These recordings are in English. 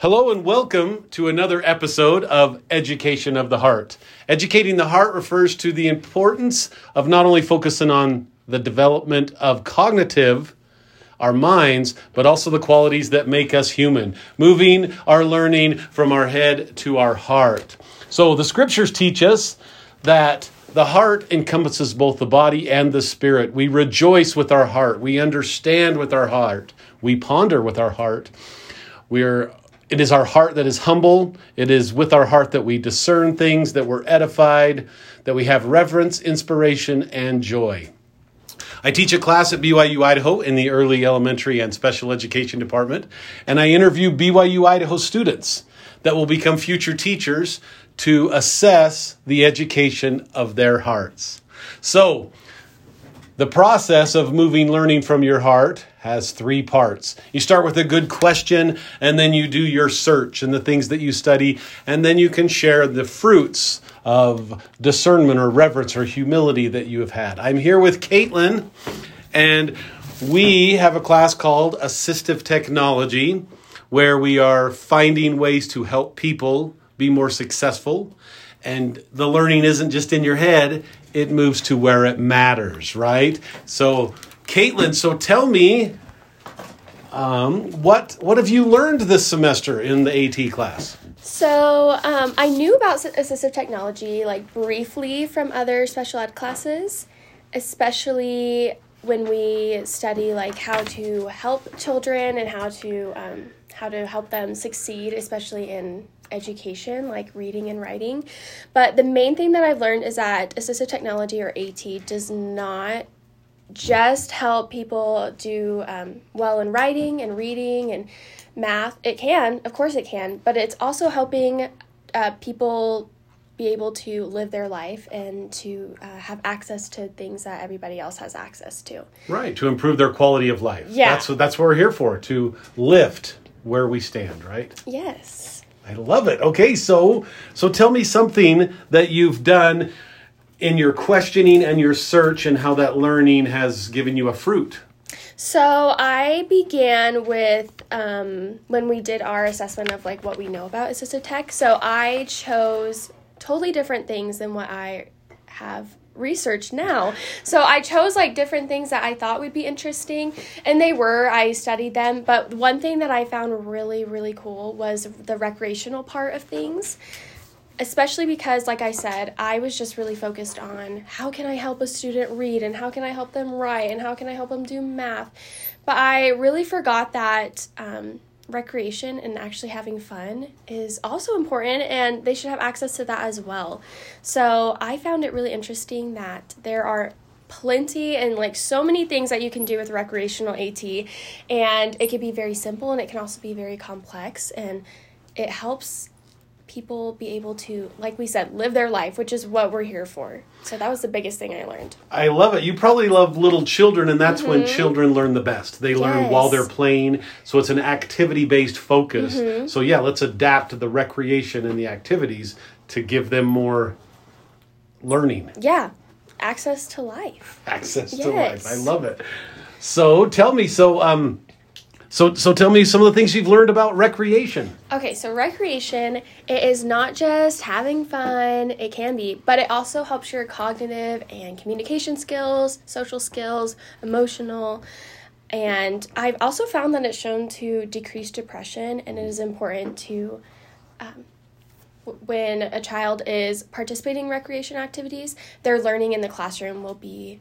Hello and welcome to another episode of Education of the Heart. Educating the heart refers to the importance of not only focusing on the development of cognitive, our minds, but also the qualities that make us human, moving our learning from our head to our heart. So the scriptures teach us that the heart encompasses both the body and the spirit. We rejoice with our heart. We understand with our heart. We ponder with our heart. We're it is our heart that is humble. It is with our heart that we discern things, that we're edified, that we have reverence, inspiration, and joy. I teach a class at BYU Idaho in the early elementary and special education department, and I interview BYU Idaho students that will become future teachers to assess the education of their hearts. So, the process of moving learning from your heart has three parts. You start with a good question, and then you do your search and the things that you study, and then you can share the fruits of discernment or reverence or humility that you have had. I'm here with Caitlin, and we have a class called Assistive Technology, where we are finding ways to help people be more successful. And the learning isn't just in your head, it moves to where it matters, right? So, Caitlin, so tell me, um, what what have you learned this semester in the AT class? So um, I knew about assistive technology like briefly from other special ed classes, especially when we study like how to help children and how to um, how to help them succeed, especially in education, like reading and writing. But the main thing that I've learned is that assistive technology or AT does not just help people do um, well in writing and reading and math. It can, of course, it can, but it's also helping uh, people be able to live their life and to uh, have access to things that everybody else has access to. Right, to improve their quality of life. Yeah. That's what, that's what we're here for, to lift where we stand, right? Yes. I love it. Okay, so so tell me something that you've done in your questioning and your search and how that learning has given you a fruit. So I began with um, when we did our assessment of like what we know about assistive tech. So I chose totally different things than what I have researched now. So I chose like different things that I thought would be interesting, and they were. I studied them, but one thing that I found really, really cool was the recreational part of things. Especially because, like I said, I was just really focused on how can I help a student read and how can I help them write and how can I help them do math. But I really forgot that um, recreation and actually having fun is also important and they should have access to that as well. So I found it really interesting that there are plenty and like so many things that you can do with recreational AT and it can be very simple and it can also be very complex and it helps people be able to, like we said, live their life, which is what we're here for. So that was the biggest thing I learned. I love it. You probably love little children, and that's mm-hmm. when children learn the best. They learn yes. while they're playing, so it's an activity based focus. Mm-hmm. So, yeah, let's adapt the recreation and the activities to give them more learning. Yeah, access to life. Access yes. to life. I love it. So, tell me, so, um, so, so tell me some of the things you've learned about recreation. Okay, so recreation it is not just having fun. It can be, but it also helps your cognitive and communication skills, social skills, emotional, and I've also found that it's shown to decrease depression, and it is important to. Um, when a child is participating in recreation activities, their learning in the classroom will be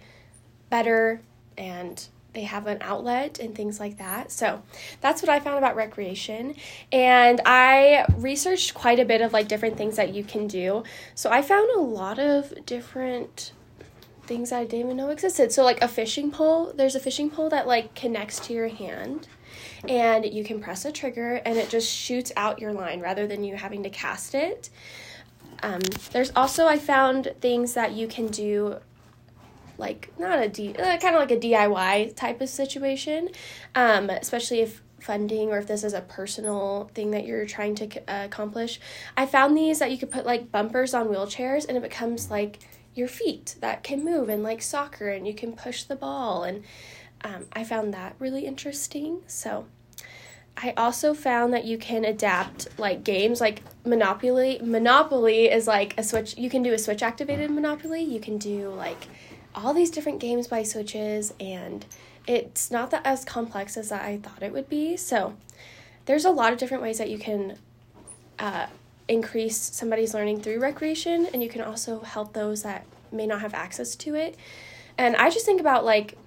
better and they have an outlet and things like that. So that's what I found about recreation. And I researched quite a bit of like different things that you can do. So I found a lot of different things I didn't even know existed. So like a fishing pole, there's a fishing pole that like connects to your hand and you can press a trigger and it just shoots out your line rather than you having to cast it. Um, there's also I found things that you can do like not a D, uh, kind of like a DIY type of situation, um, especially if funding or if this is a personal thing that you're trying to uh, accomplish. I found these that you could put like bumpers on wheelchairs and it becomes like your feet that can move and like soccer and you can push the ball and um, I found that really interesting. So I also found that you can adapt like games like Monopoly. Monopoly is like a switch. You can do a switch activated Monopoly. You can do like all these different games by switches, and it's not that as complex as I thought it would be. So there's a lot of different ways that you can uh, increase somebody's learning through recreation, and you can also help those that may not have access to it. And I just think about like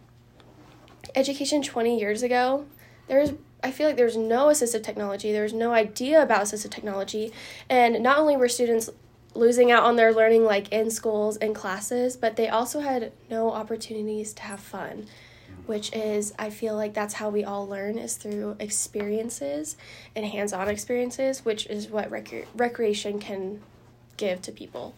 education 20 years ago. There's I feel like there's no assistive technology. There was no idea about assistive technology. And not only were students losing out on their learning like in schools and classes, but they also had no opportunities to have fun, which is I feel like that's how we all learn is through experiences and hands-on experiences, which is what rec- recreation can give to people.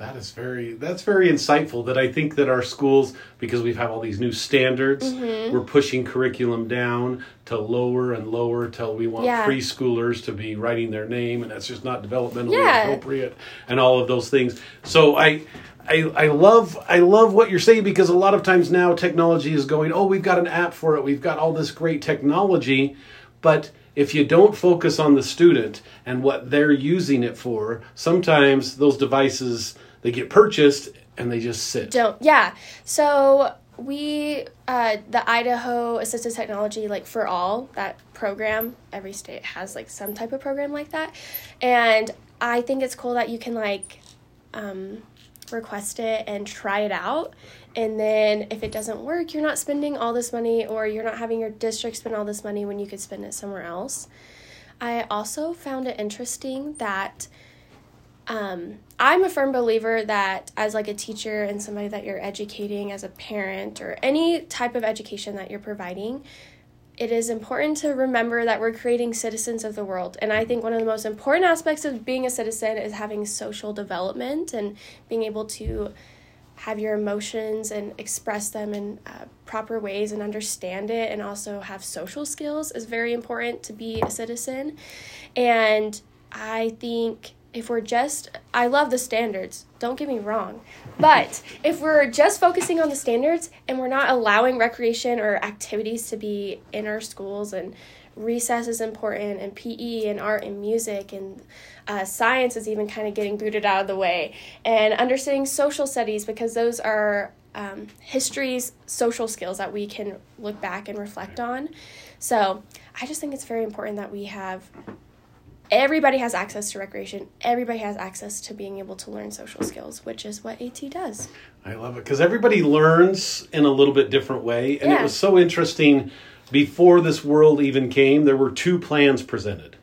That is very that's very insightful. That I think that our schools, because we've had all these new standards, Mm-hmm. we're pushing curriculum down to lower and lower till we want Yeah. preschoolers to be writing their name, and that's just not developmentally Yeah. appropriate, and all of those things. So I. I, I love I love what you're saying because a lot of times now technology is going oh we've got an app for it we've got all this great technology but if you don't focus on the student and what they're using it for sometimes those devices they get purchased and they just sit Don't yeah. So we uh, the Idaho Assistive Technology like for all that program. Every state has like some type of program like that, and I think it's cool that you can like um, request it and try it out. And then if it doesn't work, you're not spending all this money, or you're not having your district spend all this money when you could spend it somewhere else. I also found it interesting that um, I'm a firm believer that as like a teacher and somebody that you're educating as a parent or any type of education that you're providing, it is important to remember that we're creating citizens of the world. And I think one of the most important aspects of being a citizen is having social development and being able to have your emotions and express them in uh, proper ways and understand it and also have social skills is very important to be a citizen and i think if we're just i love the standards don't get me wrong. But if we're just focusing on the standards and we're not allowing recreation or activities to be in our schools and recess is important and pe and art and music and uh, science is even kind of getting booted out of the way and understanding social studies because those are um, history's social skills that we can look back and reflect on. So i just think it's very important that we have everybody has access to recreation everybody has access to being able to learn social skills which is what at does I love it because everybody learns in a little bit different way. And it was so interesting. Before this world even came, there were two plans presented.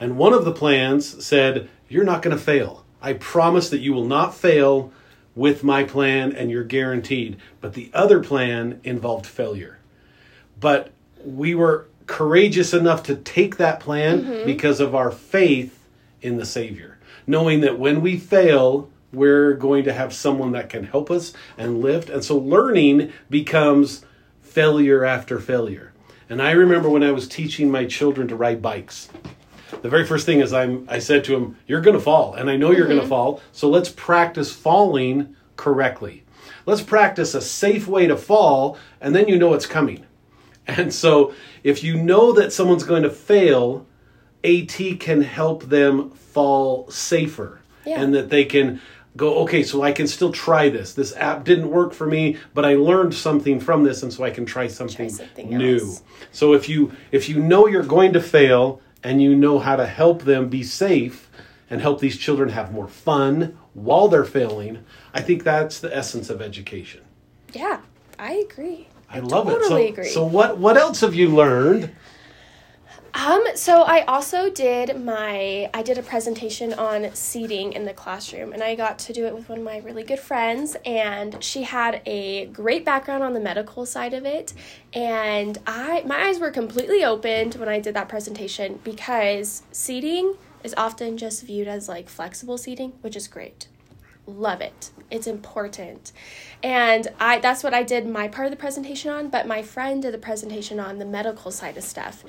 And one of the plans said, You're not going to fail. I promise that you will not fail with my plan and you're guaranteed. But the other plan involved failure. But we were courageous enough to take that plan mm-hmm. because of our faith in the Savior, knowing that when we fail, we're going to have someone that can help us and lift. And so learning becomes failure after failure. And I remember when I was teaching my children to ride bikes. The very first thing is I'm I said to them, "You're going to fall, and I know you're going to mm-hmm. fall. So let's practice falling correctly. Let's practice a safe way to fall, and then you know it's coming." And so if you know that someone's going to fail, AT can help them fall safer Yeah. and that they can go, okay, so I can still try this. This app didn't work for me, but I learned something from this and so I can try something, something new. else. So if you if you know you're going to fail and you know how to help them be safe and help these children have more fun while they're failing, I think that's the essence of education. yeah i agree I love it. totally So, agree. so what what else have you learned? Um, so I also did my I did a presentation on seating in the classroom and I got to do it with one of my really good friends and she had a great background on the medical side of it and I my eyes were completely opened when I did that presentation because seating is often just viewed as like flexible seating, which is great love it. It's important. And i that's what i did my part of the presentation on but my friend did the presentation on the medical side of stuff.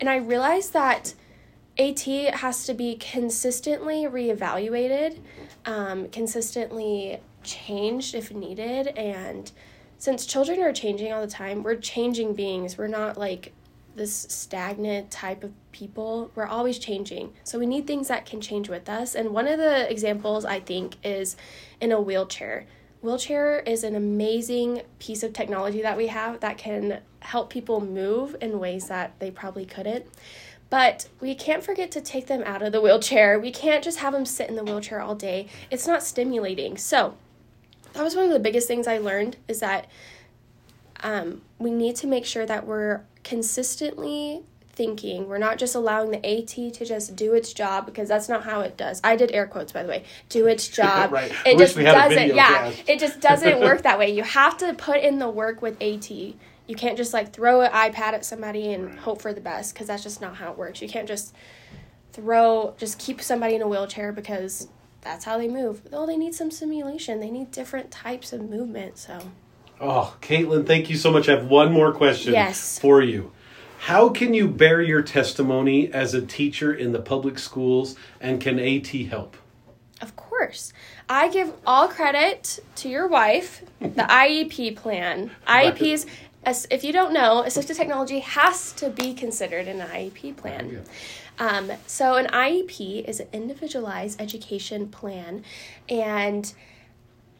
And i realized that at has to be consistently reevaluated um, consistently changed if needed. And since children are changing all the time we're changing beings. We're not like this stagnant type of people. We're always changing. So we need things that can change with us. And one of the examples I think is in a wheelchair. Wheelchair is an amazing piece of technology that we have that can help people move in ways that they probably couldn't. But we can't forget to take them out of the wheelchair. We can't just have them sit in the wheelchair all day. It's not stimulating. So, that was one of the biggest things I learned is that um, we need to make sure that we're consistently thinking. We're not just allowing the AT to just do its job because that's not how it does. I did air quotes by the way. Do its job. right. It just doesn't. Yeah, cast. it just doesn't work that way. You have to put in the work with AT. You can't just like throw an iPad at somebody and Right. hope for the best because that's just not how it works. You can't just throw just keep somebody in a wheelchair because that's how they move. Oh, they need some simulation. They need different types of movement. So Oh, Caitlin, thank you so much. I have one more question Yes. for you. How can you bear your testimony as a teacher in the public schools and can AT help? Of course. I give all credit to your wife, the IEP plan. IEPs, as if you don't know, assistive technology has to be considered in an IEP plan. Um, so, an IEP is an individualized education plan, and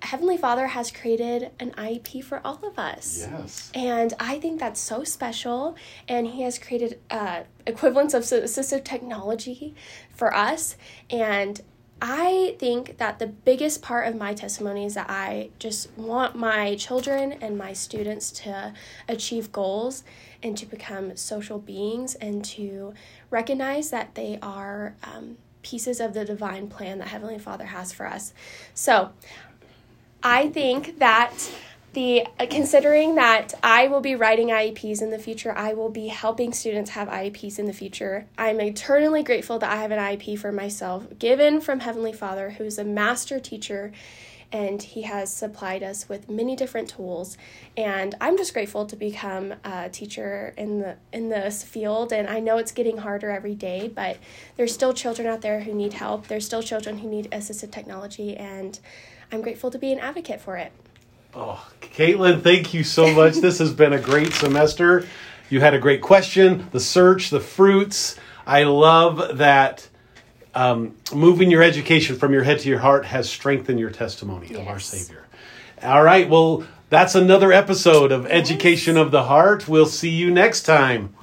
Heavenly Father has created an IEP for all of us. Yes. And I think that's so special. And he has created uh, equivalents of assistive technology for us. And I think that the biggest part of my testimony is that I just want my children and my students to achieve goals and to become social beings and to recognize that they are um, pieces of the divine plan that Heavenly Father has for us. So, I think that the uh, considering that I will be writing IEPs in the future, I will be helping students have IEPs in the future. I'm eternally grateful that I have an IEP for myself, given from Heavenly Father, who's a master teacher, and He has supplied us with many different tools. And I'm just grateful to become a teacher in the in this field. And I know it's getting harder every day, but there's still children out there who need help. There's still children who need assistive technology, and I'm grateful to be an advocate for it. Oh, Caitlin, thank you so much. this has been a great semester. You had a great question, the search, the fruits. I love that um, moving your education from your head to your heart has strengthened your testimony of our Savior. All right, well, that's another episode of Education of the Heart. We'll see you next time.